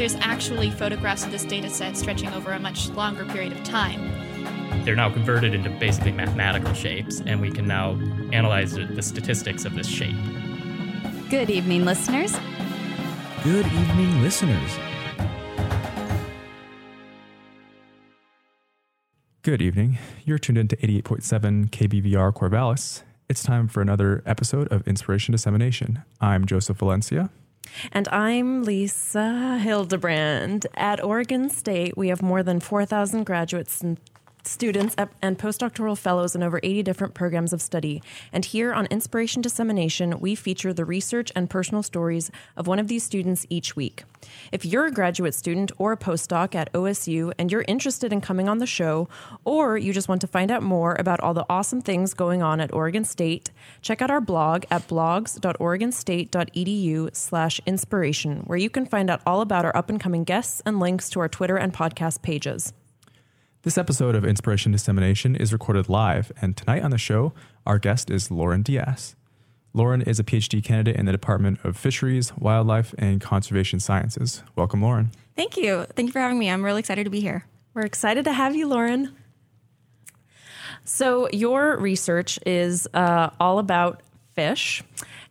There's actually photographs of this data set stretching over a much longer period of time. They're now converted into basically mathematical shapes, and we can now analyze the statistics of this shape. Good evening, listeners. Good evening, listeners. Good evening. You're tuned into 88.7 KBVR Corvallis. It's time for another episode of Inspiration Dissemination. I'm Joseph Valencia. And I'm Lisa Hildebrand. At Oregon State, we have more than 4,000 graduates students and postdoctoral fellows in over 80 different programs of study. And here on Inspiration Dissemination, we feature the research and personal stories of one of these students each week. If you're a graduate student or a postdoc at OSU and you're interested in coming on the show, or you just want to find out more about all the awesome things going on at Oregon State, check out our blog at blogs.oregonstate.edu slash inspiration, where you can find out all about our up-and-coming guests and links to our Twitter and podcast pages. This episode of Inspiration Dissemination is recorded live, and tonight on the show, our guest is Lauren Diaz. Lauren is a PhD candidate in the Department of Fisheries, Wildlife, and Conservation Sciences. Welcome, Lauren. Thank you. Thank you for having me. I'm really excited to be here. We're excited to have you, Lauren. So, your research is uh, all about fish,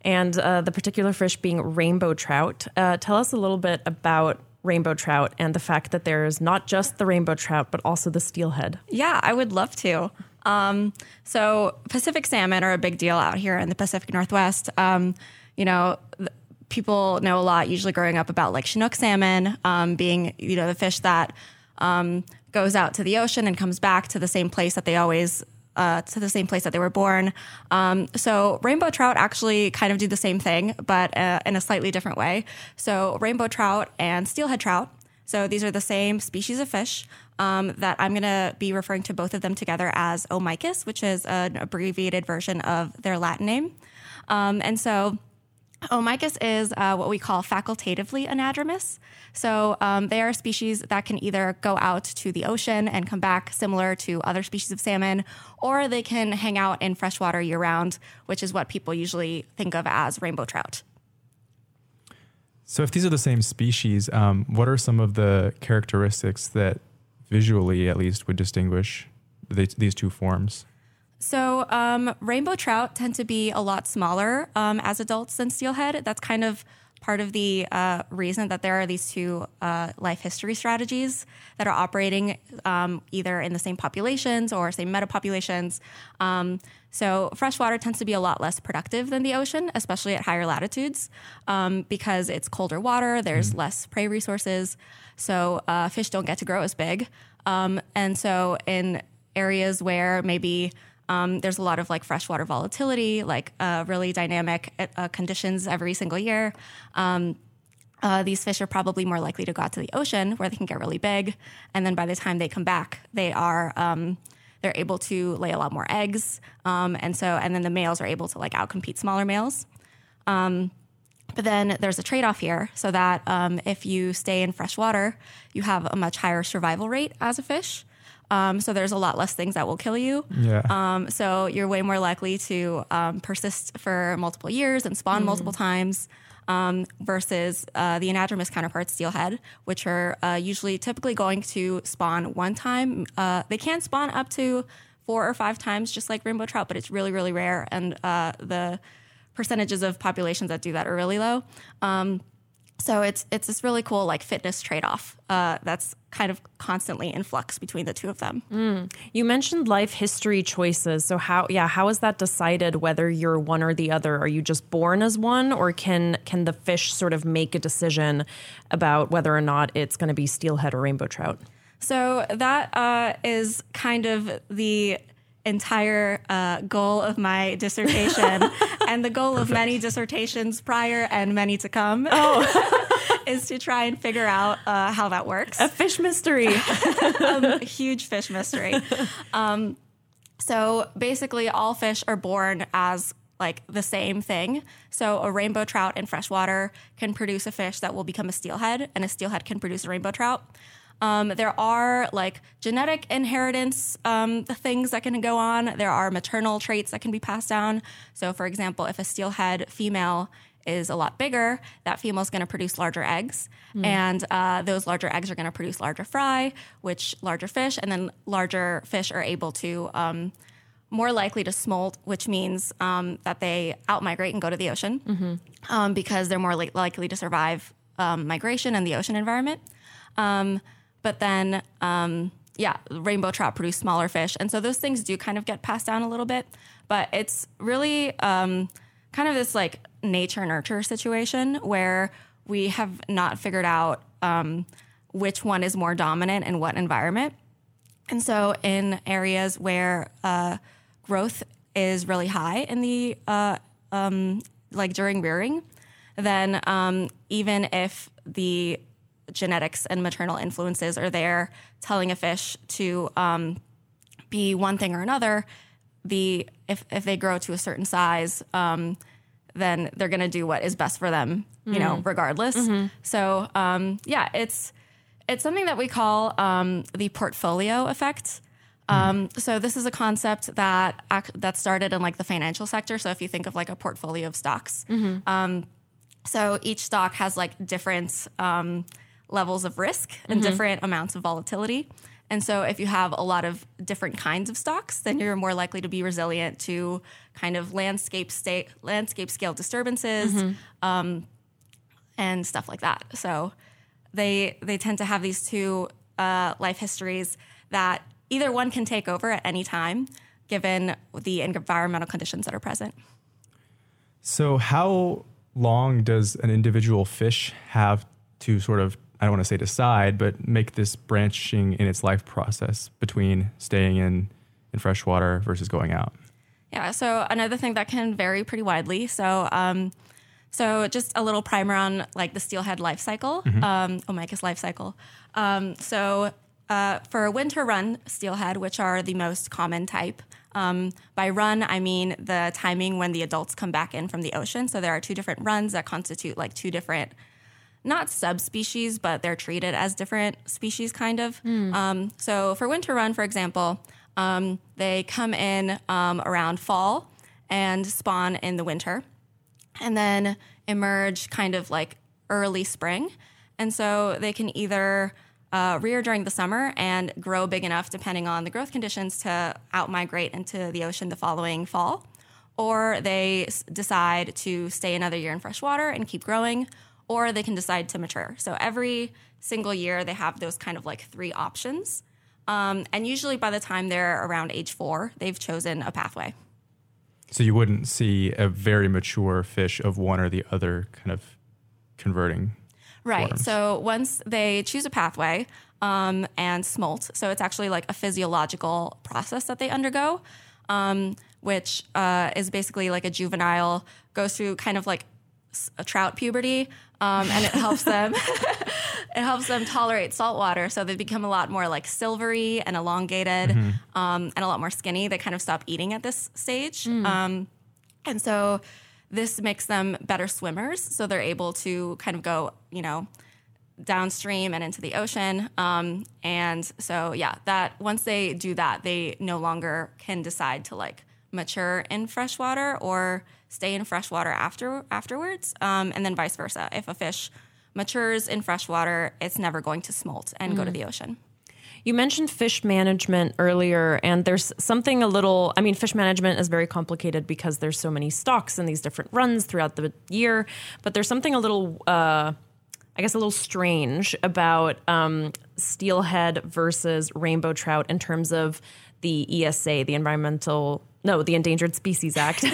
and uh, the particular fish being rainbow trout. Uh, tell us a little bit about rainbow trout and the fact that there's not just the rainbow trout, but also the steelhead. Yeah, I would love to. Um, so, Pacific salmon are a big deal out here in the Pacific Northwest. Um, you know, people know a lot, usually growing up, about like Chinook salmon um, being, you know, the fish that um, goes out to the ocean and comes back to the same place that they always uh, to the same place that they were born. Um, so rainbow trout actually kind of do the same thing, but uh, in a slightly different way. So rainbow trout and steelhead trout. So these are the same species of fish um, that I'm going to be referring to both of them together as O. mykiss, which is an abbreviated version of their Latin name. Um, and so O. mykiss is uh, what we call facultatively anadromous. So um, they are species that can either go out to the ocean and come back similar to other species of salmon, or they can hang out in freshwater year round, which is what people usually think of as rainbow trout. So, if these are the same species, um, what are some of the characteristics that visually, at least, would distinguish these two forms? So, um, rainbow trout tend to be a lot smaller um, as adults than steelhead. That's kind of part of the uh, reason that there are these two uh, life history strategies that are operating um, either in the same populations or same metapopulations. Um, so freshwater tends to be a lot less productive than the ocean, especially at higher latitudes, um, because it's colder water. There's mm less prey resources, so uh, fish don't get to grow as big. Um, and so in areas where maybe um, there's a lot of like freshwater volatility, like uh, really dynamic uh, conditions every single year. Um, uh, these fish are probably more likely to go out to the ocean where they can get really big, and then by the time they come back, they are um, they're able to lay a lot more eggs, um, and so and then the males are able to like outcompete smaller males. Um, but then there's a trade off here, so that um, if you stay in fresh water, you have a much higher survival rate as a fish. Um, so there's a lot less things that will kill you. Yeah. Um, so you're way more likely to um, persist for multiple years and spawn mm. multiple times. Um, versus uh, the anadromous counterparts, steelhead, which are uh, usually typically going to spawn one time. Uh, they can spawn up to four or five times, just like rainbow trout, but it's really, really rare. And uh, the percentages of populations that do that are really low. So it's it's this really cool like fitness trade off uh, that's kind of constantly in flux between the two of them. Mm. You mentioned life history choices. So how yeah how is that decided whether you're one or the other? Are you just born as one, or can can the fish sort of make a decision about whether or not it's going to be steelhead or rainbow trout? So that uh, is kind of the entire uh, goal of my dissertation and the goal Perfect. of many dissertations prior and many to come. Oh, is to try and figure out uh, how that works. A fish mystery. a huge fish mystery. Um, so basically, all fish are born as like the same thing. So a rainbow trout in freshwater can produce a fish that will become a steelhead, and a steelhead can produce a rainbow trout. Um, there are like genetic inheritance um, things that can go on. There are maternal traits that can be passed down. So, for example, if a steelhead female is a lot bigger, that female is going to produce larger eggs, Mm. and uh, those larger eggs are going to produce larger fry, which larger fish, and then larger fish are able to um, more likely to smolt, which means um, that they outmigrate and go to the ocean Mhm. um, because they're more li- likely to survive um, migration in the ocean environment. But then, um, yeah, rainbow trout produce smaller fish. And so those things do kind of get passed down a little bit. But it's really um, kind of this like nature nurture situation where we have not figured out um, which one is more dominant in what environment. And so, in areas where uh, growth is really high in the uh, um, like during rearing, then um, even if the genetics and maternal influences are there, telling a fish to um, be one thing or another, the if if they grow to a certain size, um, then they're going to do what is best for them, you know, Mm. regardless. Mhm. So um, yeah, it's it's something that we call um, the portfolio effect. Um, so this is a concept that that started in like the financial sector. So if you think of like a portfolio of stocks, Mhm. um, so each stock has like different um, levels of risk and Mhm. different amounts of volatility. And so if you have a lot of different kinds of stocks, then you're more likely to be resilient to kind of landscape state landscape scale disturbances Mhm. um, and stuff like that. So they they tend to have these two uh, life histories that either one can take over at any time, given the environmental conditions that are present. So, how long does an individual fish have to sort of, I don't want to say decide, but make this branching in its life process between staying in, in freshwater versus going out? Yeah. So another thing that can vary pretty widely. So, um, so just a little primer on like the steelhead life cycle, Mhm. um, O. mykiss life cycle. Um, so uh, for a winter run steelhead, which are the most common type. Um, by run, I mean the timing when the adults come back in from the ocean. So there are two different runs that constitute like two different, not subspecies, but they're treated as different species, kind of. Hmm. Um, so for winter run, for example, um, they come in um, around fall and spawn in the winter and then emerge kind of like early spring. And so they can either uh, rear during the summer and grow big enough, depending on the growth conditions, to outmigrate into the ocean the following fall. Or they s- decide to stay another year in fresh water and keep growing, or they can decide to mature. So every single year, they have those kind of like three options. Um, and usually by the time they're around age four, they've chosen a pathway. So, you wouldn't see a very mature fish of one or the other kind of converting. Right. forms. So once they choose a pathway um, and smolt, so it's actually like a physiological process that they undergo, um, which uh, is basically like a juvenile goes through kind of like a trout puberty, um, and it helps them. it helps them tolerate salt water, so they become a lot more like silvery and elongated, Mhm. um, and a lot more skinny. They kind of stop eating at this stage. Mm. Um, and so this makes them better swimmers. So they're able to kind of go, you know, downstream and into the ocean. Um, and so, yeah, that once they do that, they no longer can decide to like mature in freshwater or stay in freshwater after afterwards. Um, and then vice versa. If a fish matures in freshwater, it's never going to smolt and go to Mm. the ocean. You mentioned fish management earlier, and there's something a little. I mean, fish management is very complicated because there's so many stocks and these different runs throughout the year. But there's something a little, uh, I guess, a little strange about um, steelhead versus rainbow trout in terms of the ESA, the Environmental, no, the Endangered Species Act.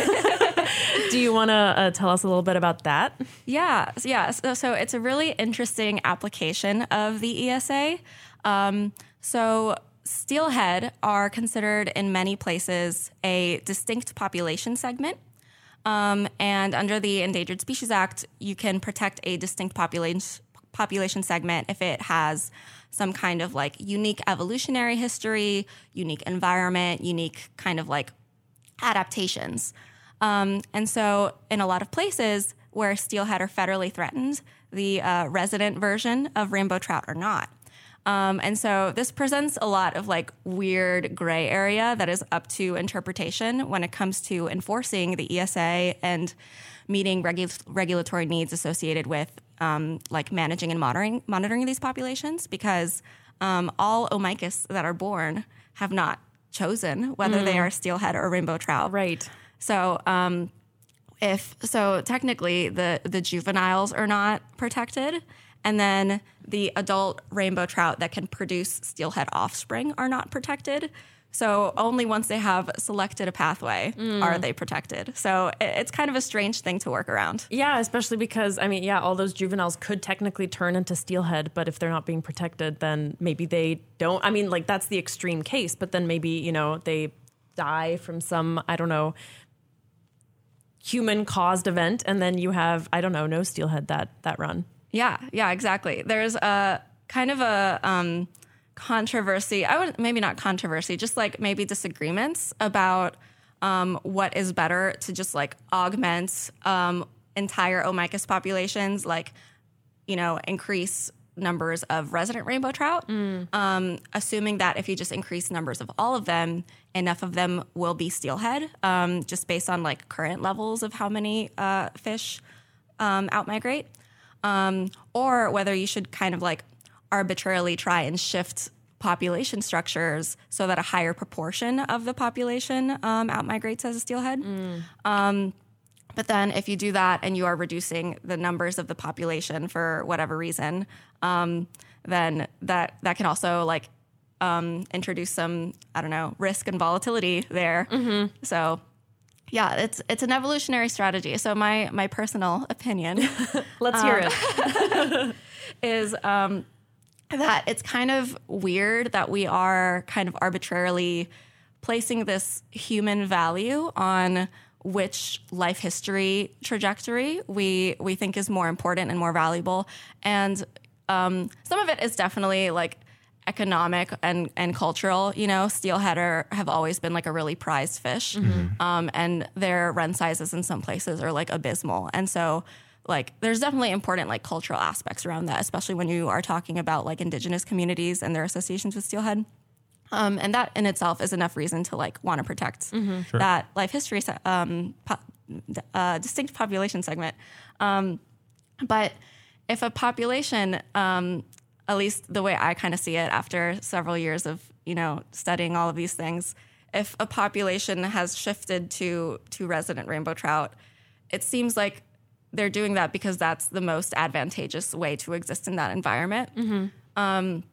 Do you want to uh, tell us a little bit about that? Yeah, yeah. So, so it's a really interesting application of the ESA. Um, so steelhead are considered in many places a distinct population segment. Um, and under the Endangered Species Act, you can protect a distinct population population segment if it has some kind of like unique evolutionary history, unique environment, unique kind of like adaptations. Um, and so, in a lot of places where steelhead are federally threatened, the uh, resident version of rainbow trout are not. Um, and so this presents a lot of like weird gray area that is up to interpretation when it comes to enforcing the ESA and meeting regu- regulatory needs associated with um, like managing and monitoring monitoring these populations because um, all O. mykiss that are born have not chosen whether they Mm. are steelhead or rainbow trout. Right. So um, if so, technically the the juveniles are not protected, and then the adult rainbow trout that can produce steelhead offspring are not protected. So only once they have selected a pathway Mm. are they protected. So it- it's kind of a strange thing to work around. Yeah, especially because I mean, yeah, all those juveniles could technically turn into steelhead, but if they're not being protected, then maybe they don't. I mean, like that's the extreme case, but then maybe you know they die from some I don't know human caused event, and then you have I don't know no steelhead that that run. Yeah, yeah, exactly. There's a kind of a um, controversy. I would maybe not controversy, just like maybe disagreements about um, what is better to just like augment um, entire O. mykiss populations, like you know, increase numbers of resident rainbow trout, um, assuming that if you just increase numbers of all of them, enough of them will be steelhead, um, just based on like current levels of how many uh, fish um, outmigrate, um, or whether you should kind of like arbitrarily try and shift population structures so that a higher proportion of the population um, outmigrates as a steelhead. Um, but then, if you do that and you are reducing the numbers of the population for whatever reason, um, then that that can also like um, introduce some I don't know risk and volatility there. So, yeah, it's it's an evolutionary strategy. So my my personal opinion, Let's hear Um, it. is um, that it's kind of weird that we are kind of arbitrarily placing this human value on which life history trajectory we we think is more important and more valuable. And um, some of it is definitely like economic and, and cultural. You know steelhead are, have always been like a really prized fish. Um, and their run sizes in some places are like abysmal. And so like there's definitely important like cultural aspects around that especially when you are talking about like indigenous communities and their associations with steelhead um, and that in itself is enough reason to like want to protect Mm-hmm. that life history um, po- uh, distinct population segment. Um, but if a population um, at least the way i kind of see it after several years of you know studying all of these things if a population has shifted to to resident rainbow trout it seems like they're doing that because that's the most advantageous way to exist in that environment. Um,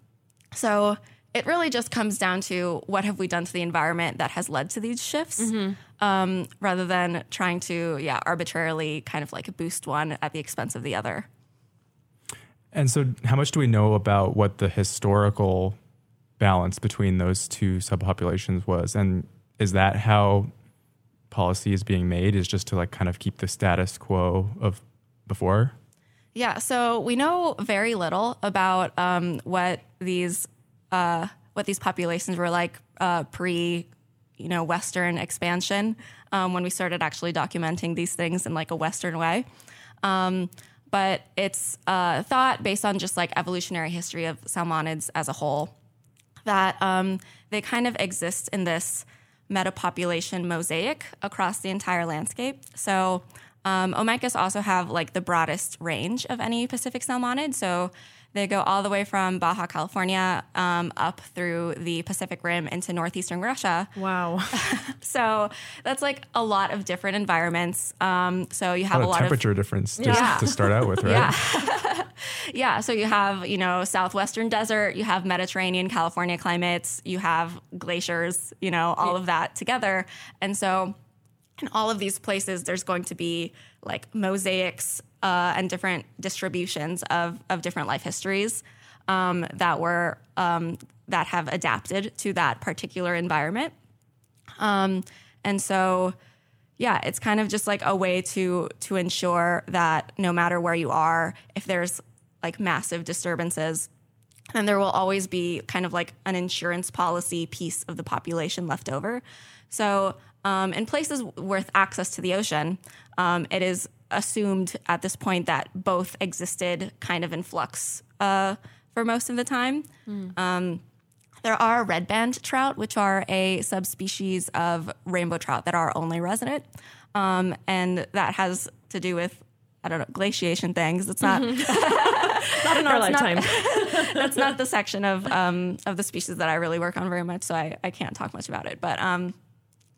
so it really just comes down to what have we done to the environment that has led to these shifts, um, rather than trying to yeah arbitrarily kind of like boost one at the expense of the other. And so, how much do we know about what the historical balance between those two subpopulations was? And is that how policy is being made? Is just to like kind of keep the status quo of before? Yeah, so we know very little about um, what these uh, what these populations were like uh, pre, you know, Western expansion um, when we started actually documenting these things in like a Western way. Um, but it's uh, thought based on just like evolutionary history of salmonids as a whole that um, they kind of exist in this metapopulation mosaic across the entire landscape. So um, O. mykiss also have like the broadest range of any Pacific salmonid. So they go all the way from Baja California um, up through the Pacific Rim into northeastern Russia. Wow. So that's like a lot of different environments. Um, so you have What a a lot temperature of temperature difference just Yeah. to start out with, right? yeah. yeah. So you have, you know, southwestern desert, you have Mediterranean, California climates, you have glaciers, you know, all of that together. And so in all of these places, there's going to be like mosaics uh, and different distributions of, of different life histories um, that were um, that have adapted to that particular environment. Um, and so, yeah, it's kind of just like a way to to ensure that no matter where you are, if there's like massive disturbances, then there will always be kind of like an insurance policy piece of the population left over. So, um, in places with access to the ocean, um, it is assumed at this point that both existed kind of in flux uh, for most of the time. Um, there are red band trout, which are a subspecies of rainbow trout that are only resident. Um, and that has to do with, I don't know, glaciation things. It's not, Not in our That's not- lifetime. that's not the section of, um, of the species that I really work on very much. So I, I can't talk much about it. But um,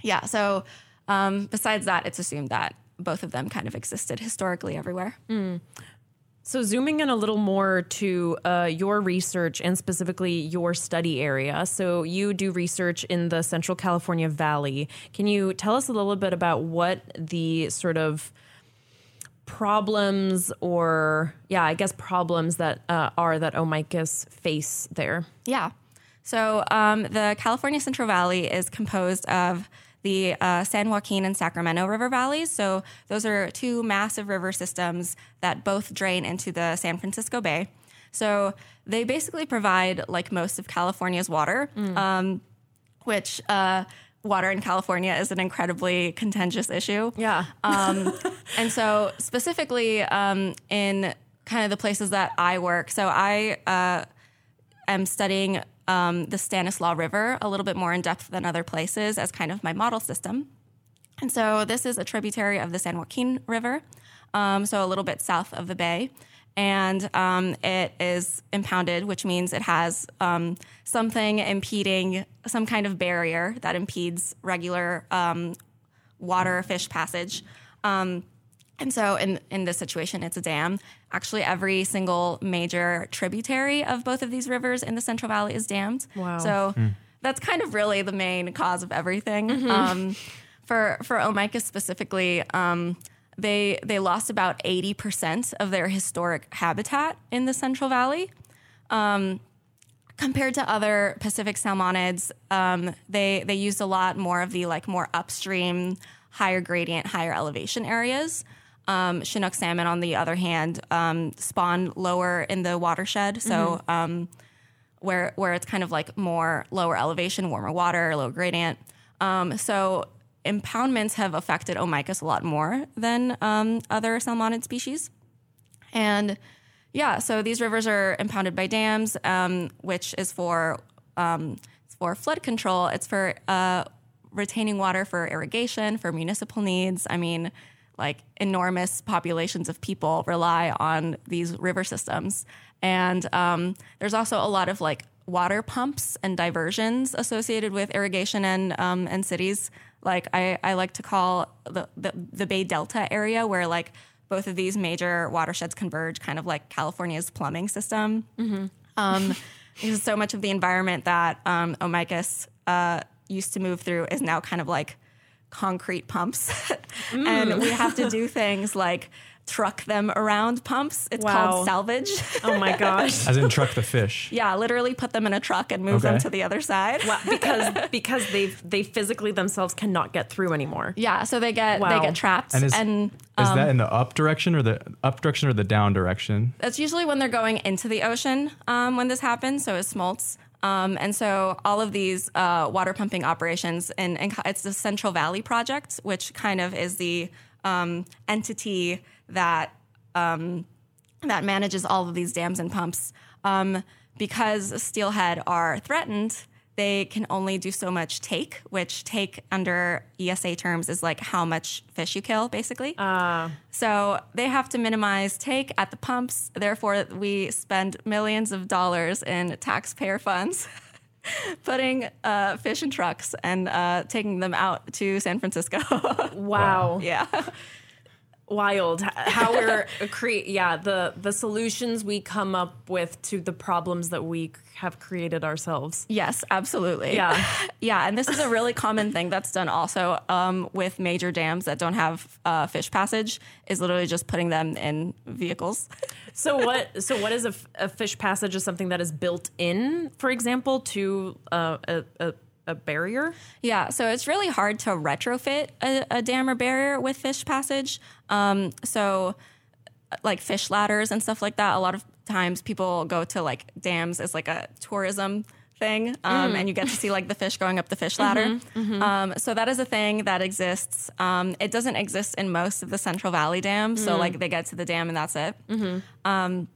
yeah, so um, besides that, it's assumed that both of them kind of existed historically everywhere. So, zooming in a little more to uh, your research and specifically your study area. So, you do research in the Central California Valley. Can you tell us a little bit about what the sort of problems or, yeah, I guess problems that uh, are that O. mykiss face there? Yeah. So um, the California Central Valley is composed of the uh, San Joaquin and Sacramento River valleys. So those are two massive river systems that both drain into the San Francisco Bay. So they basically provide like most of California's water, um, which uh, water in California is an incredibly contentious issue. Yeah. Um, and so, specifically um, in kind of the places that I work, so I uh, am studying um, the Stanislaus River a little bit more in depth than other places as kind of my model system. And so, this is a tributary of the San Joaquin River, um, so a little bit south of the bay. And um, it is impounded, which means it has um, something impeding some kind of barrier that impedes regular um, water fish passage. Um, and so in, in this situation, it's a dam. Actually, every single major tributary of both of these rivers in the Central Valley is dammed. Wow. So that's kind of really the main cause of everything. Um, for for O. mykiss specifically, um, they they lost about eighty percent of their historic habitat in the Central Valley. Um, compared to other Pacific salmonids, um, they they used a lot more of the like more upstream, higher gradient, higher elevation areas. Um, Chinook salmon, on the other hand, um, spawn lower in the watershed, so um, where where it's kind of like more lower elevation, warmer water, low gradient. Um, so impoundments have affected O. mykiss a lot more than um, other salmonid species. And yeah, so these rivers are impounded by dams, um, which is for um, it's for flood control. It's for uh, retaining water for irrigation, for municipal needs. I mean, like enormous populations of people rely on these river systems, and um, there's also a lot of like water pumps and diversions associated with irrigation and um, and cities. Like I, I like to call the, the the Bay Delta area where like both of these major watersheds converge, kind of like California's plumbing system. Um, because so much of the environment that um, O. mykiss uh, used to move through is now kind of like concrete pumps. and we have to do things like truck them around pumps. It's Wow. called salvage. Oh my gosh. As in truck the fish. yeah, literally put them in a truck and move them to the other side. Wow, because because they they physically themselves cannot get through anymore. Yeah, so they get Wow. they get trapped, And and, is, is that in the up direction or the up direction or the down direction? that's usually when they're going into the ocean um, when this happens. So it's smolts. Um, and so all of these uh, water pumping operations, and, it's the Central Valley Project, which kind of is the um, entity that um, that manages all of these dams and pumps. Um, because steelhead are threatened, they can only do so much take, which take under ESA terms is like how much fish you kill, basically. So they have to minimize take at the pumps. Therefore, we spend millions of dollars in taxpayer funds putting uh, fish in trucks and uh, taking them out to San Francisco. Wow. yeah. Wild how we're create yeah the the solutions we come up with to the problems that we have created ourselves Yes, absolutely. Yeah. yeah. And this is a really common thing that's done also um, with major dams that don't have uh, fish passage, is literally just putting them in vehicles. so what so what is a, f- a fish passage is something that is built in for example to uh, a, a a barrier Yeah, so it's really hard to retrofit a, a dam or barrier with fish passage. Um, so like fish ladders and stuff like that. A lot of times people go to like dams as like a tourism thing, um, Mm. and you get to see like the fish going up the fish ladder. Mhm, mhm. Um, so that is a thing that exists. Um, it doesn't exist in most of the Central Valley dams. So Mm. like they get to the dam and that's it. Mhm. Um,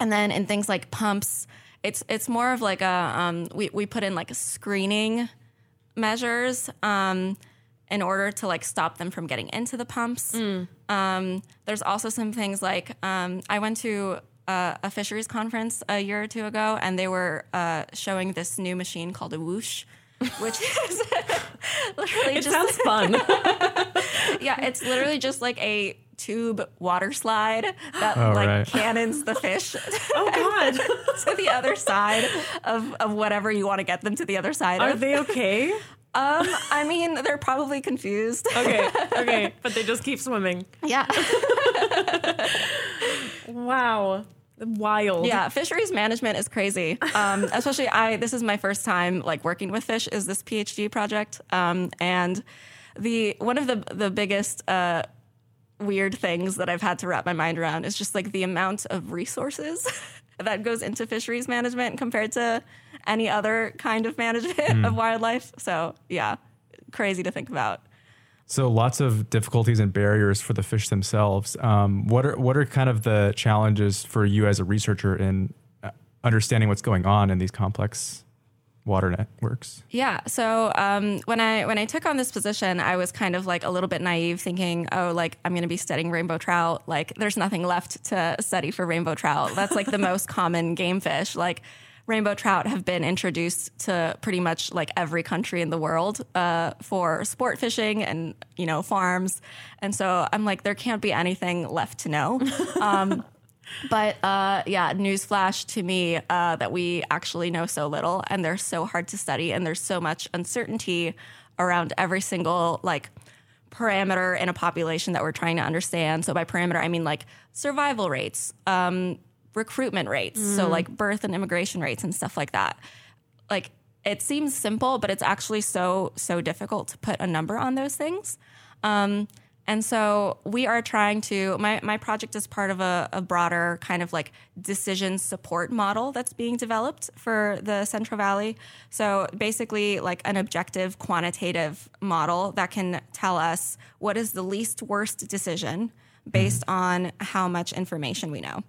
and then in things like pumps, it's it's more of like a um, we we put in like a screening measures um, in order to like stop them from getting into the pumps. Um, there's also some things like um, I went to uh, a fisheries conference a year or two ago, and they were uh, showing this new machine called a whoosh, which is literally It just sounds fun. yeah, it's literally just like a tube water slide that Oh, like right. cannons the fish. Oh God! to the other side of of whatever you want to get them to the other side. Are of. they okay? Um, I mean, they're probably confused. Okay, okay, but they just keep swimming. Yeah. wow. Wild. Yeah, fisheries management is crazy. Um, especially I. This is my first time like working with fish. Is this PhD project? Um, and the one of the the biggest uh, weird things that I've had to wrap my mind around is just like the amount of resources that goes into fisheries management compared to any other kind of management Mm. of wildlife. So yeah, crazy to think about. So lots of difficulties and barriers for the fish themselves. Um, what are what are kind of the challenges for you as a researcher in uh, understanding what's going on in these complex water networks? Yeah. So um, when I when I took on this position, I was kind of like a little bit naive, thinking, oh, like I'm going to be studying rainbow trout. Like there's nothing left to study for rainbow trout. That's like the most common game fish. Like rainbow trout have been introduced to pretty much like every country in the world uh, for sport fishing and you know farms. And so I'm like, there can't be anything left to know. Um, but uh, yeah, newsflash to me uh, that we actually know so little, and they're so hard to study, and there's so much uncertainty around every single like parameter in a population that we're trying to understand. So by parameter, I mean like survival rates, um, recruitment rates, so Mm. like birth and immigration rates and stuff like that. Like it seems simple, but it's actually so so difficult to put a number on those things. Um, and so we are trying to, my, my project is part of a, a broader kind of like decision support model that's being developed for the Central Valley. So basically, like an objective quantitative model that can tell us what is the least worst decision based on how much information we know.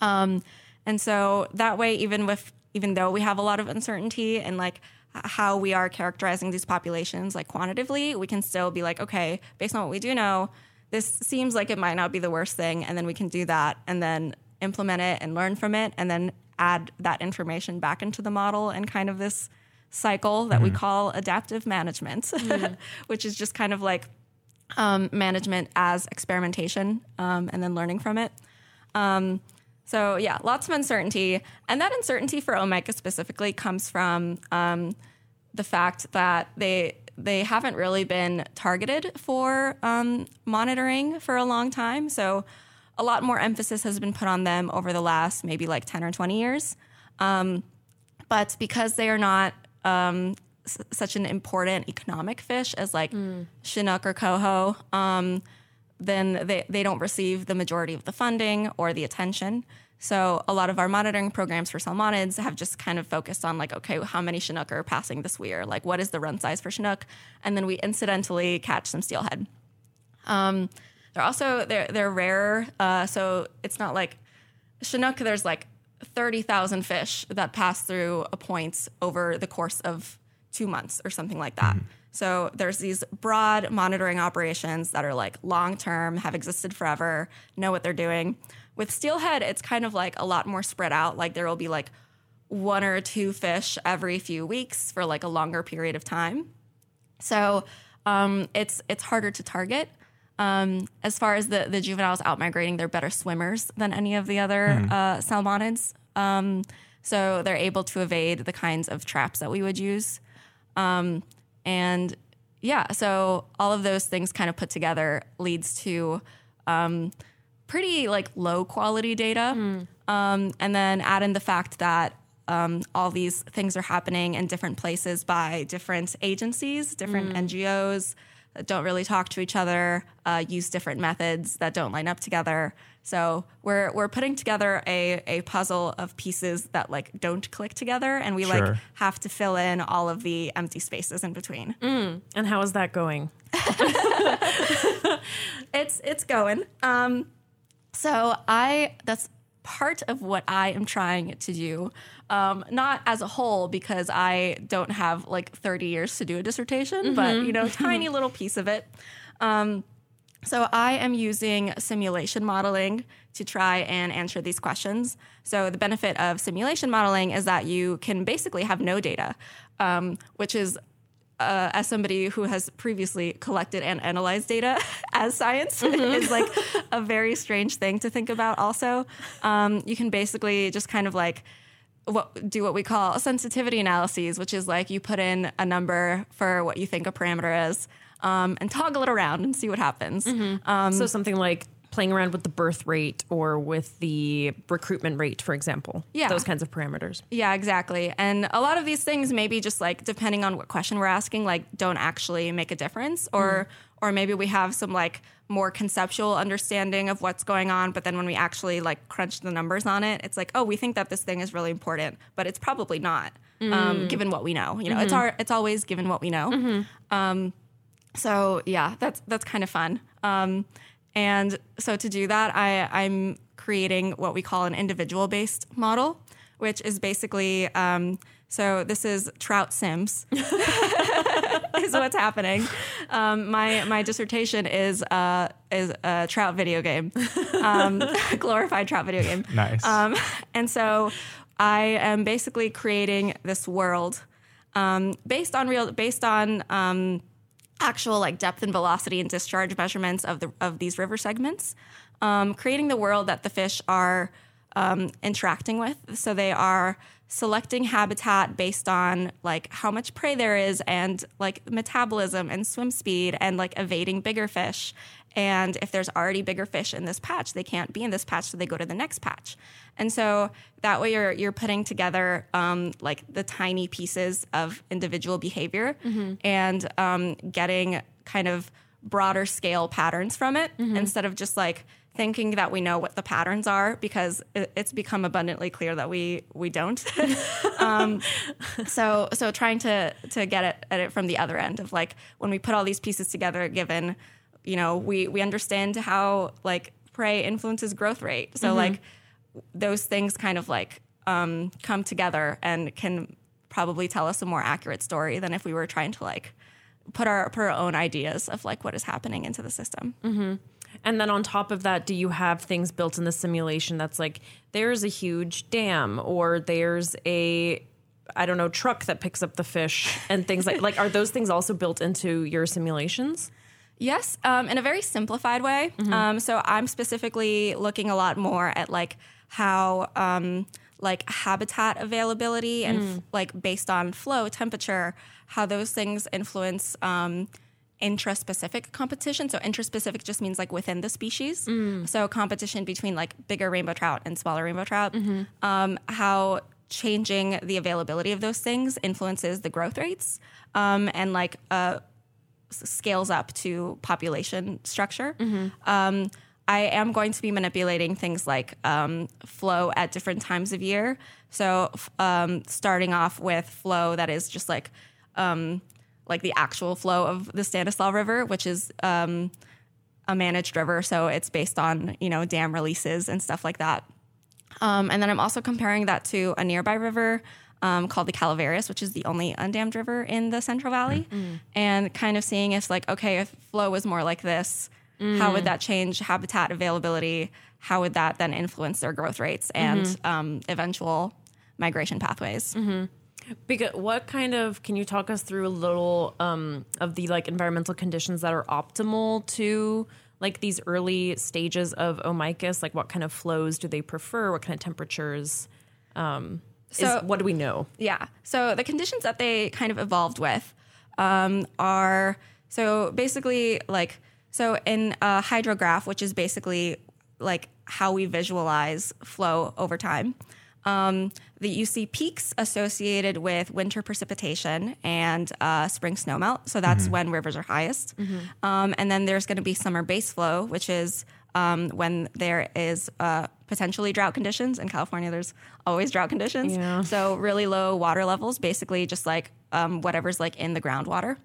Um, and so that way, even with even though we have a lot of uncertainty and like how we are characterizing these populations, like quantitatively, we can still be like, okay, based on what we do know, this seems like it might not be the worst thing, and then we can do that and then implement it and learn from it, and then add that information back into the model and kind of this cycle that we Mhm. call adaptive management, Mm. which is just kind of like um, management as experimentation um, and then learning from it. Um, so yeah, lots of uncertainty, and that uncertainty for Omega specifically comes from um, the fact that they they haven't really been targeted for um, monitoring for a long time. So a lot more emphasis has been put on them over the last maybe like ten or twenty years. Um, but because they are not um, s- such an important economic fish as like Chinook or coho, um, then they, they don't receive the majority of the funding or the attention. So a lot of our monitoring programs for salmonids have just kind of focused on like, okay, how many Chinook are passing this weir? Like, what is the run size for Chinook? And then we incidentally catch some steelhead. Um, they're also they're they're rare, uh, so it's not like Chinook. There's like thirty thousand fish that pass through a point over the course of two months or something like that. So there's these broad monitoring operations that are like long term, have existed forever, know what they're doing. With steelhead, it's kind of like a lot more spread out. Like there will be like one or two fish every few weeks for like a longer period of time. So um, it's it's harder to target. Um, as far as the the juveniles out migrating, they're better swimmers than any of the other Hmm. uh, salmonids. Um, so they're able to evade the kinds of traps that we would use. Um, and yeah, so all of those things kind of put together leads to um, pretty like low quality data. Um, and then add in the fact that um, all these things are happening in different places by different agencies, different Mm. NGOs that don't really talk to each other, uh, use different methods that don't line up together. So we're we're putting together a a puzzle of pieces that like don't click together, and we like have to fill in all of the empty spaces in between. Mm. And how is that going? it's it's going. Um, so I that's part of what I am trying to do. Um, not as a whole because I don't have like 30 years to do a dissertation, but Mhm. you know, tiny little piece of it. Um, so I am using simulation modeling to try and answer these questions. So the benefit of simulation modeling is that you can basically have no data, um, which is uh, as somebody who has previously collected and analyzed data as science is like a very strange thing to think about. Also, um, you can basically just kind of like what do what we call sensitivity analyses, which is like you put in a number for what you think a parameter is, um, and toggle it around and see what happens. Um, so something like playing around with the birth rate or with the recruitment rate, for example. Yeah. Those kinds of parameters. Yeah, exactly. And a lot of these things maybe just like depending on what question we're asking, like don't actually make a difference or or maybe we have some like more conceptual understanding of what's going on, but then when we actually like crunch the numbers on it, it's like, oh, we think that this thing is really important, but it's probably not, um, Mm. given what we know. You know, it's Mhm. our it's always given what we know. Mhm. Um, so yeah, that's that's kind of fun. Um, and so to do that, I, I'm creating what we call an individual based model, which is basically um, so this is Trout Sims is what's happening. Um, my my dissertation is uh, is a trout video game, um, glorified trout video game. Nice. Um, and so I am basically creating this world um, based on real based on um, actual like depth and velocity and discharge measurements of the of these river segments, um, creating the world that the fish are um, interacting with. So they are selecting habitat based on like how much prey there is and like metabolism and swim speed and like evading bigger fish. And if there's already bigger fish in this patch, they can't be in this patch, so they go to the next patch. And so that way, you're you're putting together um, like the tiny pieces of individual behavior Mhm. and um, getting kind of broader scale patterns from it Mhm. instead of just like thinking that we know what the patterns are because it's become abundantly clear that we we don't. um, so so trying to to get it at it from the other end of like when we put all these pieces together, given you know we we understand how like prey influences growth rate. So Mhm. like those things kind of like um, come together and can probably tell us a more accurate story than if we were trying to like put our put our own ideas of like what is happening into the system. hmm And then on top of that, do you have things built in the simulation that's like there's a huge dam or there's a I don't know truck that picks up the fish and things like like are those things also built into your simulations? Yes, um, in a very simplified way. Um, so I'm specifically looking a lot more at like how um, like habitat availability and f- like based on flow, temperature, how those things influence um, intraspecific competition. So intraspecific just means like within the species. So competition between like bigger rainbow trout and smaller rainbow trout. Um, how changing the availability of those things influences the growth rates um, and like uh, scales up to population structure. Um, I am going to be manipulating things like um, flow at different times of year. So, um, starting off with flow that is just like um, like the actual flow of the Stanislaus River, which is um, a managed river, so it's based on you know dam releases and stuff like that. Um, and then I'm also comparing that to a nearby river um, called the Calaveras, which is the only undammed river in the Central Valley, and kind of seeing if like okay, if flow was more like this, how would Mm. that change habitat availability? How would that then influence their growth rates and Mhm. um, eventual migration pathways? Mm-hmm. Because what kind of can you talk us through a little um, of the like environmental conditions that are optimal to like these early stages of O. mykiss? Like what kind of flows do they prefer? What kind of temperatures? Um, So- is, what do we know? Yeah. So the conditions that they kind of evolved with um, are so basically like so in a hydrograph, which is basically like how we visualize flow over time. Um, that you see peaks associated with winter precipitation and uh, spring snowmelt. So that's Mhm. when rivers are highest. Mhm. Um, and then there's going to be summer base flow, which is um, when there is uh, potentially drought conditions. In California, there's always drought conditions. Yeah. So really low water levels, basically just like um, whatever's like in the groundwater,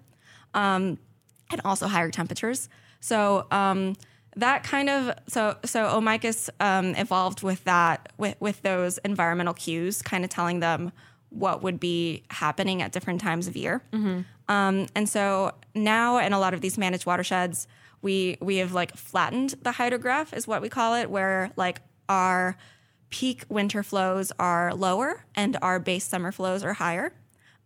um, and also higher temperatures. So um, that kind of so so O. mykiss um, evolved with that with with those environmental cues, kind of telling them what would be happening at different times of year. Um, and so now, in a lot of these managed watersheds, we we have like flattened the hydrograph, is what we call it, where like our peak winter flows are lower and our base summer flows are higher.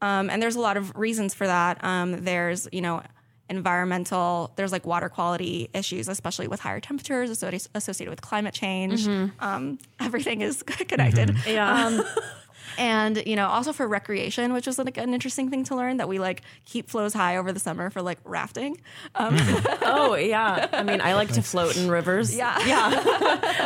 Um, and there's a lot of reasons for that. Um, there's you know environmental there's like water quality issues especially with higher temperatures associated with climate change um, everything is connected Yeah. And you know also for recreation which was like an interesting thing to learn that we like keep flows high over the summer for like rafting um, oh yeah. I mean, I like to float in rivers. Yeah. yeah.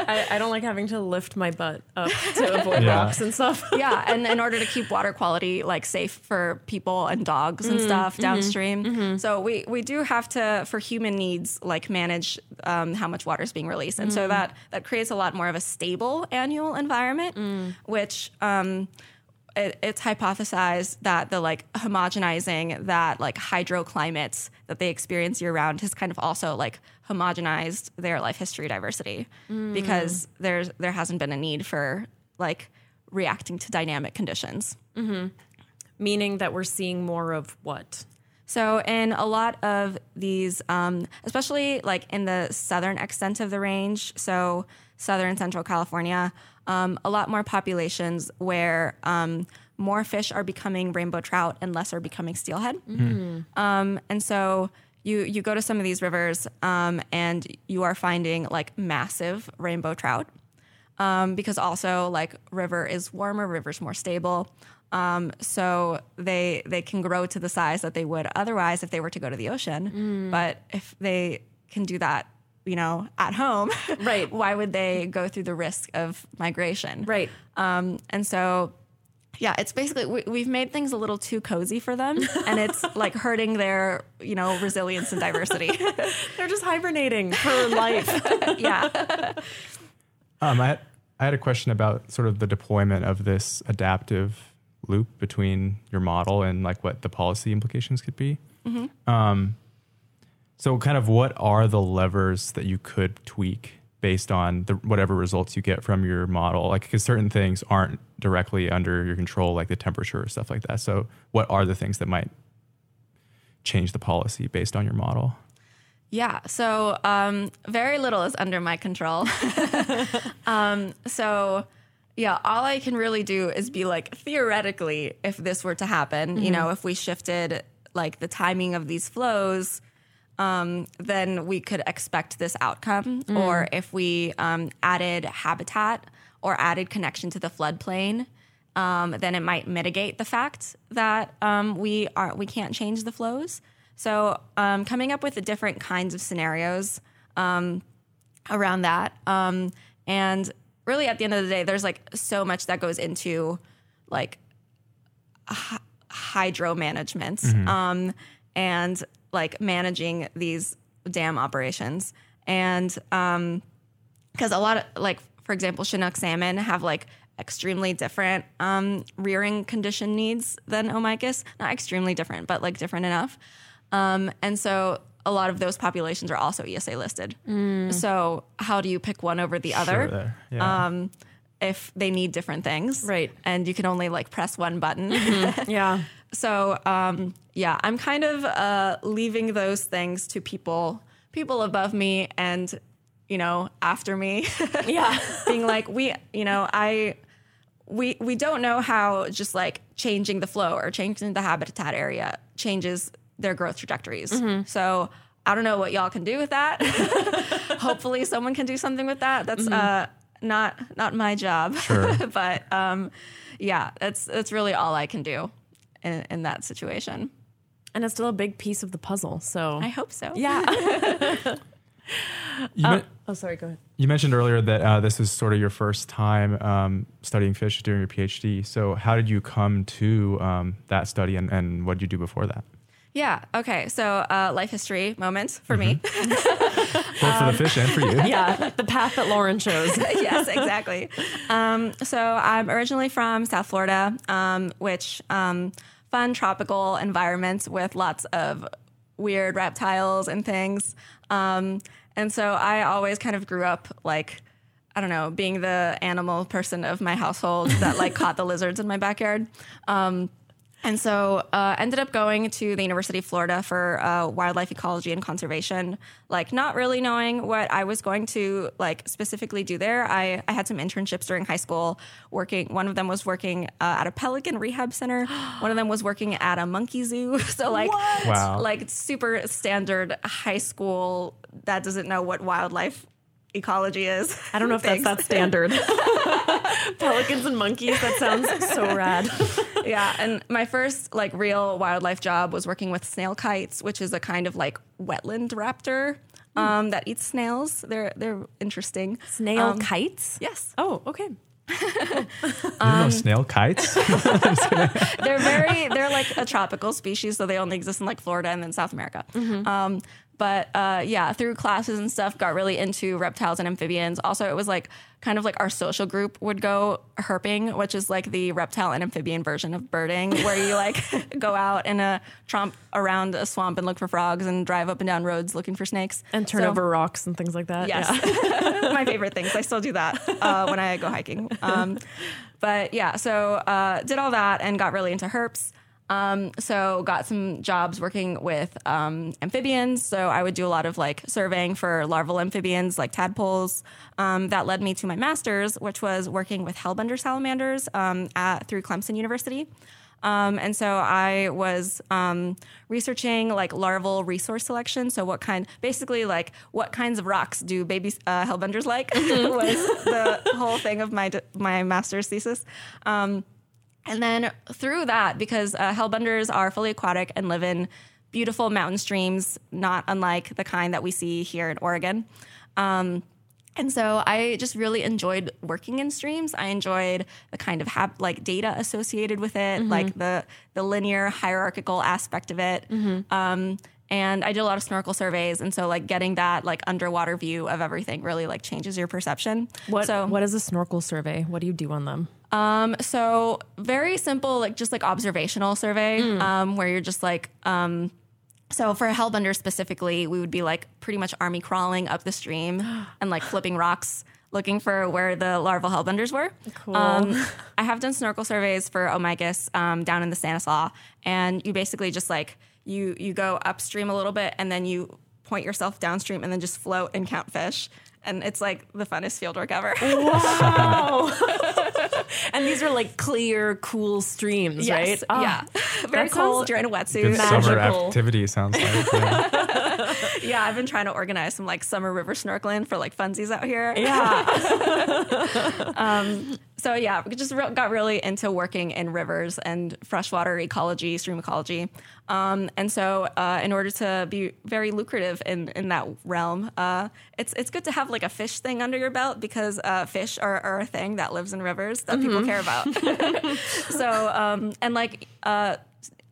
I, I don't like having to lift my butt up to avoid Yeah. rocks and stuff. yeah and in order to keep water quality like safe for people and dogs and stuff downstream so we we do have to for human needs like manage um, how much water is being released and so that that creates a lot more of a stable annual environment which um, it, it's hypothesized that the like homogenizing that like hydroclimates that they experience year round has kind of also like homogenized their life history diversity because there's there hasn't been a need for like reacting to dynamic conditions. Meaning that we're seeing more of what? So, in a lot of these, um, especially like in the southern extent of the range, so southern central California, um, a lot more populations where um, more fish are becoming rainbow trout and less are becoming steelhead. Um, and so you you go to some of these rivers um, and you are finding like massive rainbow trout um, because also like river is warmer, river's more stable. Um, so they they can grow to the size that they would otherwise if they were to go to the ocean. But if they can do that, you know, at home, Right. why would they go through the risk of migration? Right. Um, and so, yeah, it's basically we, we've made things a little too cozy for them, and it's like hurting their you know resilience and diversity. They're just hibernating for life. yeah. Um, I, I had a question about sort of the deployment of this adaptive loop between your model and like what the policy implications could be. Hmm. Um, so, kind of what are the levers that you could tweak based on the whatever results you get from your model? Like, because certain things aren't directly under your control, like the temperature or stuff like that. So, what are the things that might change the policy based on your model? Yeah, so um, very little is under my control. um, so, yeah, all I can really do is be like, theoretically, if this were to happen, you know, if we shifted like the timing of these flows, um, then we could expect this outcome. Or if we um, added habitat or added connection to the floodplain, um, then it might mitigate the fact that um, we are we can't change the flows. So um, coming up with the different kinds of scenarios um, around that, um, and really at the end of the day, there's like so much that goes into like hy- hydro management um, and like managing these dam operations. And um, because a lot of like for example chinook salmon have like extremely different um, rearing condition needs than O. mykiss. Not extremely different but like different enough. Um, and so a lot of those populations are also ESA listed. So how do you pick one over the other? Sure. Yeah. um, if they need different things. Right. and you can only like press one button. Yeah. So um, yeah, I'm kind of uh, leaving those things to people, people above me, and you know after me. Yeah. being like we, you know, I, we we don't know how just like changing the flow or changing the habitat area changes their growth trajectories. So I don't know what y'all can do with that. Hopefully, someone can do something with that. That's uh, not not my job. Sure. but um, yeah, that's that's really all I can do in, in that situation. And it's still a big piece of the puzzle. So I hope so. yeah. You men- oh, sorry. Go ahead. You mentioned earlier that uh, this is sort of your first time um, studying fish during your PhD. So, how did you come to um, that study, and, and what did you do before that? Yeah. Okay. So, uh, life history moment for me. Both for the fish and for you. yeah, the path that Lauren chose. yes, exactly. Um, so I'm originally from South Florida, um, which um, fun tropical environments with lots of weird reptiles and things. Um, and so I always kind of grew up like. I don't know, being the animal person of my household that like caught the lizards in my backyard. Um, and so uh, ended up going to the University of Florida for uh, wildlife ecology and conservation, like not really knowing what I was going to like specifically do there. I, I had some internships during high school working. One of them was working uh, at a pelican rehab center. One of them was working at a monkey zoo. so like, Wow. like super standard high school that doesn't know what wildlife ecology is. I don't know if that's that standard. Pelicans and monkeys. That sounds so rad. yeah, and my first like real wildlife job was working with snail kites, which is a kind of like wetland raptor um, that eats snails. They're they're interesting. Snail Um, kites. Yes, Oh, okay. You know snail kites? they're very they're like a tropical species, so they only exist in like Florida and then South America. Um, but uh, yeah, through classes and stuff, got really into reptiles and amphibians. Also, it was like kind of like our social group would go herping, which is like the reptile and amphibian version of birding, where you like go out in a tromp around a swamp and look for frogs and drive up and down roads looking for snakes And turn So- over rocks and things like that. Yes. Yeah. my favorite things. I still do that uh, when I go hiking. Um, but yeah, so uh, did all that and got really into herps. Um, so got some jobs working with um, amphibians. So I would do a lot of like surveying for larval amphibians like tadpoles. Um, that led me to my master's, which was working with hellbender salamanders um, at through Clemson University. Um, and so I was um, researching like larval resource selection. So what kind, basically like what kinds of rocks do baby uh, hellbenders like was the whole thing of my my master's thesis. And then through that, because uh, hellbenders are fully aquatic and live in beautiful mountain streams, not unlike the kind that we see here in Oregon. Um, and so I just really enjoyed working in streams. I enjoyed the kind of hap- like data associated with it, like the the linear hierarchical aspect of it. Um, and I did a lot of snorkel surveys, and so like getting that like underwater view of everything really like changes your perception. What So What is a snorkel survey? What do you do on them? Um, so very simple, like just like observational survey, um, where you're just like, um, so for Hellbender specifically, we would be like pretty much army crawling up the stream and like flipping rocks, looking for where the larval Hellbenders were. Cool. Um, I have done snorkel surveys for O. mykiss um, down in the Stanislaus, and you basically just like you you go upstream a little bit and then you point yourself downstream and then just float and count fish. And it's like the funnest field work ever. Wow. and these are like clear, cool streams, Yes, right? Ah, yeah. Very that cold. sounds You're in a Good wetsuit. summer Magical. activity sounds like. Yeah. Yeah, I've been trying to organize some like summer river snorkeling for like funsies out here. Yeah. So yeah, we just re- got really into working in rivers and freshwater ecology, stream ecology. Um, and so, uh, in order to be very lucrative in, in that realm, uh, it's it's good to have like a fish thing under your belt because uh, fish are, are a thing that lives in rivers that people care about. so um, and like uh,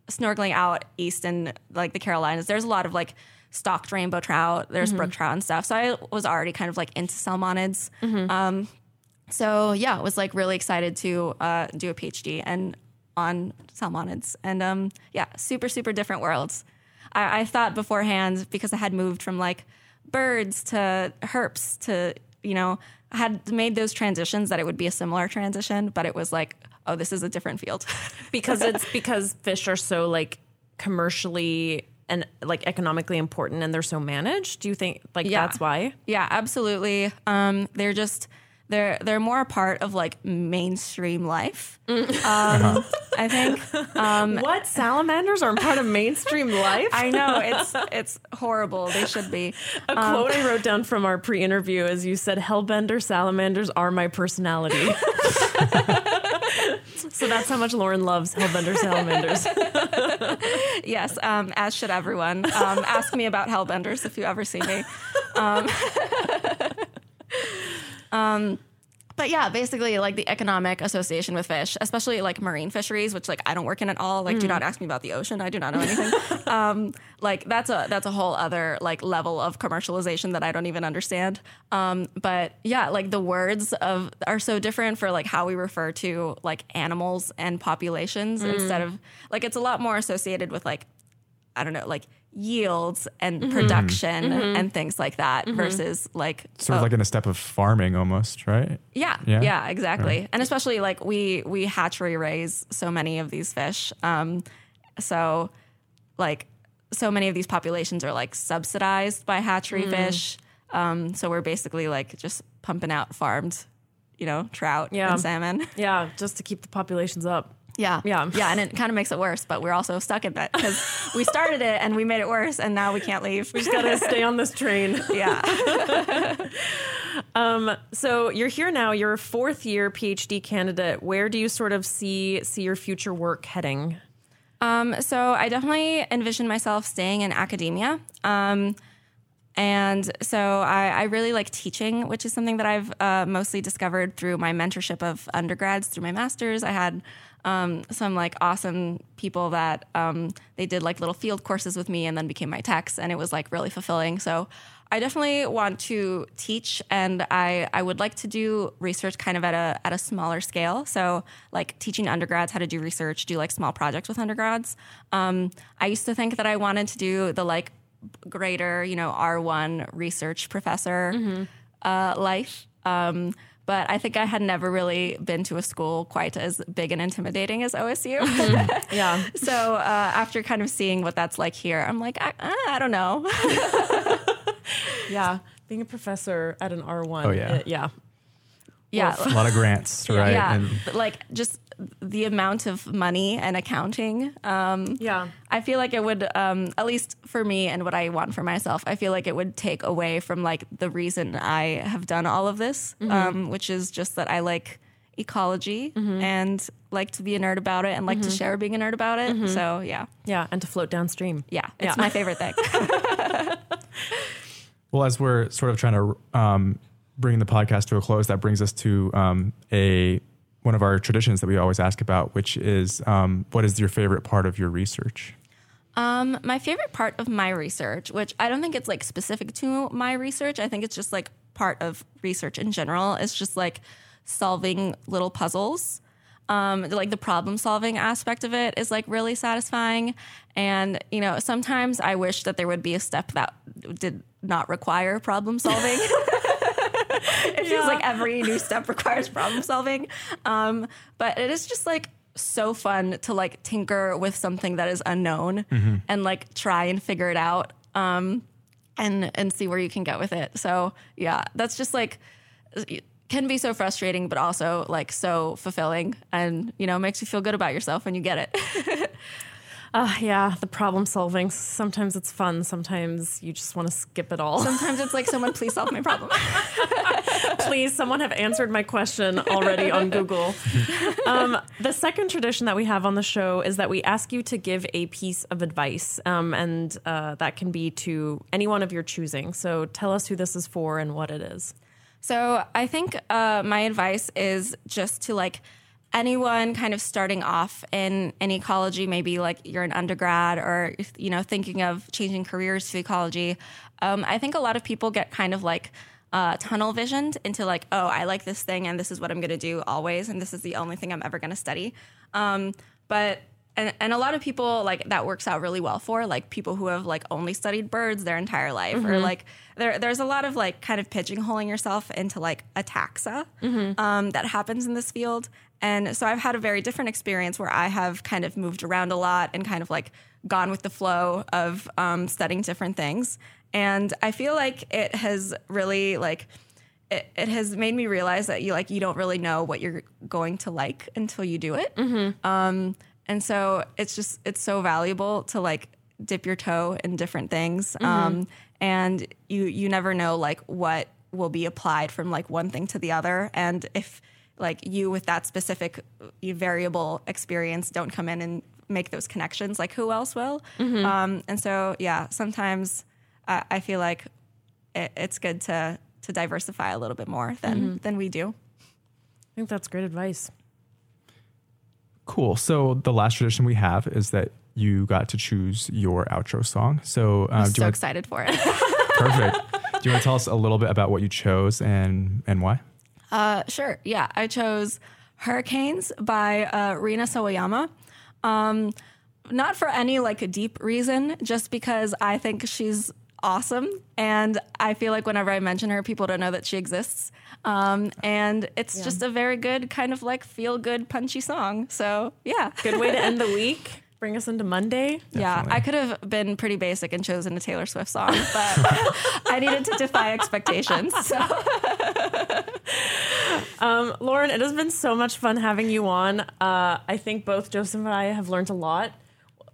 snorkeling out east in like the Carolinas, there's a lot of like stocked rainbow trout, there's brook trout and stuff. So I was already kind of like into salmonids. Um, so yeah, I was like really excited to uh, do a PhD and on salmonids, and um, yeah, super super different worlds. I, I thought beforehand because I had moved from like birds to herps to you know I had made those transitions that it would be a similar transition, but it was like oh this is a different field. because it's because fish are so like commercially and like economically important and they're so managed. Do you think like Yeah. that's why? Yeah, absolutely. Um, they're just they're they're more a part of like mainstream life. Um, I think. Um, What salamanders are part of mainstream life? I know it's it's horrible. They should be. A quote I wrote down from our pre-interview is you said hellbender salamanders are my personality. so that's how much Lauren loves hellbender salamanders. Yes, um, as should everyone. Um, ask me about hellbenders if you ever see me. Um, um, but yeah, basically like the economic association with fish, especially like marine fisheries, which like I don't work in at all. Like, do not ask me about the ocean. I do not know anything. um, like that's a that's a whole other like level of commercialization that I don't even understand. Um, but yeah, like the words of are so different for like how we refer to like animals and populations instead of like it's a lot more associated with like I don't know like yields and production and things like that versus like Sort of oh, like in a step of farming almost, right? yeah, Yeah? yeah, exactly. And especially like we we hatchery raise so many of these fish. Um, so like so many of these populations are like subsidized by hatchery Mm. fish. Um, so we're basically like just pumping out farmed, you know, trout Yeah. and salmon. Yeah, just to keep the populations up. Yeah, Yeah. yeah, and it kind of makes it worse. But we're also stuck in that because we started it and we made it worse, and now we can't leave. We just gotta stay on this train. yeah. Um, so you're here now. You're a fourth year PhD candidate. Where do you sort of see see your future work heading? Um, so I definitely envision myself staying in academia. Um, and so I, I really like teaching, which is something that I've uh, mostly discovered through my mentorship of undergrads through my master's. I had um, some like awesome people that um, they did like little field courses with me and then became my techs, and it was like really fulfilling. So I definitely want to teach, and I, I would like to do research kind of at a at a smaller scale. So like teaching undergrads how to do research, do like small projects with undergrads. Um, I used to think that I wanted to do the like greater, you know, R1 research professor uh, life. But I think I had never really been to a school quite as big and intimidating as OSU. Yeah. so uh, after kind of seeing what that's like here, I'm like, I, uh, I don't know. Yeah. Being a professor at an R1. Oh, yeah. uh, yeah. yeah. A lot of grants, right? Yeah, And like just the amount of money and accounting. Um, Yeah. I feel like it would, um, at least for me and what I want for myself, I feel like it would take away from like the reason I have done all of this, um, which is just that I like ecology and like to be a nerd about it and like to share being a nerd about it. So yeah, Yeah. And to float downstream. yeah, it's Yeah. my favorite thing. Well, as we're sort of trying to um, bring the podcast to a close, that brings us to um, a one of our traditions that we always ask about, which is um, what is your favorite part of your research? Um, my favorite part of my research, which I don't think it's like specific to my research, I think it's just like part of research in general, is just like solving little puzzles. Um, like the problem solving aspect of it is like really satisfying. And, you know, sometimes I wish that there would be a step that did not require problem solving. it feels like every new step requires problem solving. Um, but it is just like so fun to like tinker with something that is unknown and like try and figure it out um, and and see where you can get with it. So yeah, that's just like can be so frustrating, but also like so fulfilling, and you know makes you feel good about yourself when you get it. Uh, yeah. The problem solving. Sometimes it's fun. Sometimes you just want to skip it all. Sometimes it's like someone please solve my problem. Please, someone have answered my question already on Google. Um, the second tradition that we have on the show is that we ask you to give a piece of advice, um, and uh, that can be to anyone of your choosing. So tell us who this is for and what it is. So I think uh, my advice is just to like anyone kind of starting off in, in ecology, maybe like you're an undergrad or, you know, thinking of changing careers to ecology. Um, I think a lot of people get kind of like uh, tunnel visioned into like, oh, I like this thing and this is what I'm going to do always. And this is the only thing I'm ever going to study. Um, but and, and a lot of people like that works out really well for like people who have like only studied birds their entire life or like there there's a lot of like kind of pigeonholing yourself into like a taxa um, that happens in this field and so I've had a very different experience where I have kind of moved around a lot and kind of like gone with the flow of um, studying different things. And I feel like it has really like it, it has made me realize that you like you don't really know what you're going to like until you do it. Um, and so it's just it's so valuable to like dip your toe in different things. Um, and you you never know like what will be applied from like one thing to the other. And if like you with that specific uh, variable experience don't come in and make those connections like who else will um, and so yeah sometimes I, I feel like it, it's good to to diversify a little bit more than than we do I think that's great advice. Cool. So the last tradition we have is that you got to choose your outro song. So um, I'm so want, excited for it. perfect. do you want to tell us a little bit about what you chose and and why? Uh, sure. Yeah, I chose Hurricanes by uh, Rina Sawayama. Um, not for any like a deep reason, just because I think she's awesome, and I feel like whenever I mention her, people don't know that she exists. Um, and it's just a very good kind of like feel good, punchy song. So yeah, Good way to end the week. Bring us into Monday. yeah. I could have been pretty basic and chosen a Taylor Swift song, but I needed to defy expectations. So. Um, Lauren, it has been so much fun having you on. Uh, I think both Joseph and I have learned a lot.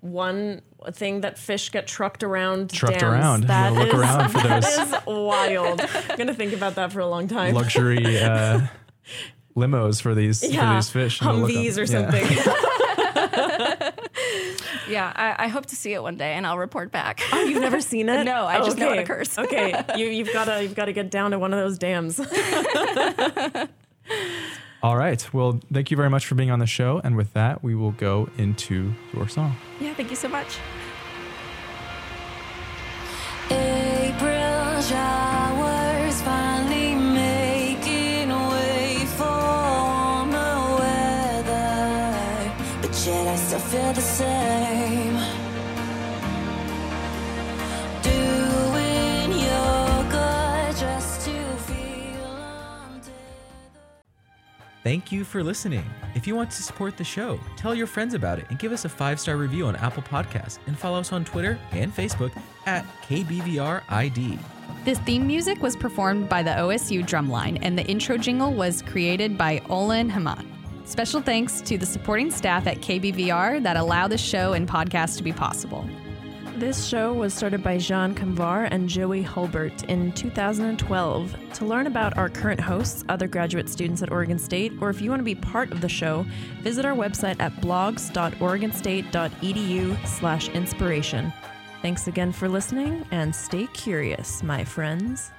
One thing that fish get trucked around. Trucked dams, around. You That gotta look is- around for those. is wild. I'm gonna think about that for a long time. Luxury uh, limos for these for Yeah, these fish. I'm gonna look Humvees or something. Yeah, I, I hope to see it one day, and I'll report back. Oh, you've never seen it? No, I oh, just know it Okay. occurs. okay, you, you've got to you've got to get down to one of those dams. All right. Well, thank you very much for being on the show. And with that, we will go into your song. Yeah, thank you so much. April the same. Doing your good just to feel Thank you for listening. If you want to support the show, tell your friends about it and give us a five star review on Apple Podcasts and follow us on Twitter and Facebook at KBVRID. This theme music was performed by the OSU Drumline, and the intro jingle was created by Olin Haman. Special thanks to the supporting staff at KBVR that allow this show and podcast to be possible. This show was started by Zhian Kamvar and Joey Hulbert in 2012. To learn about our current hosts, other graduate students at Oregon State, or if you want to be part of the show, visit our website at blogs.oregonstate.edu slash inspiration. Thanks again for listening, and stay curious, my friends.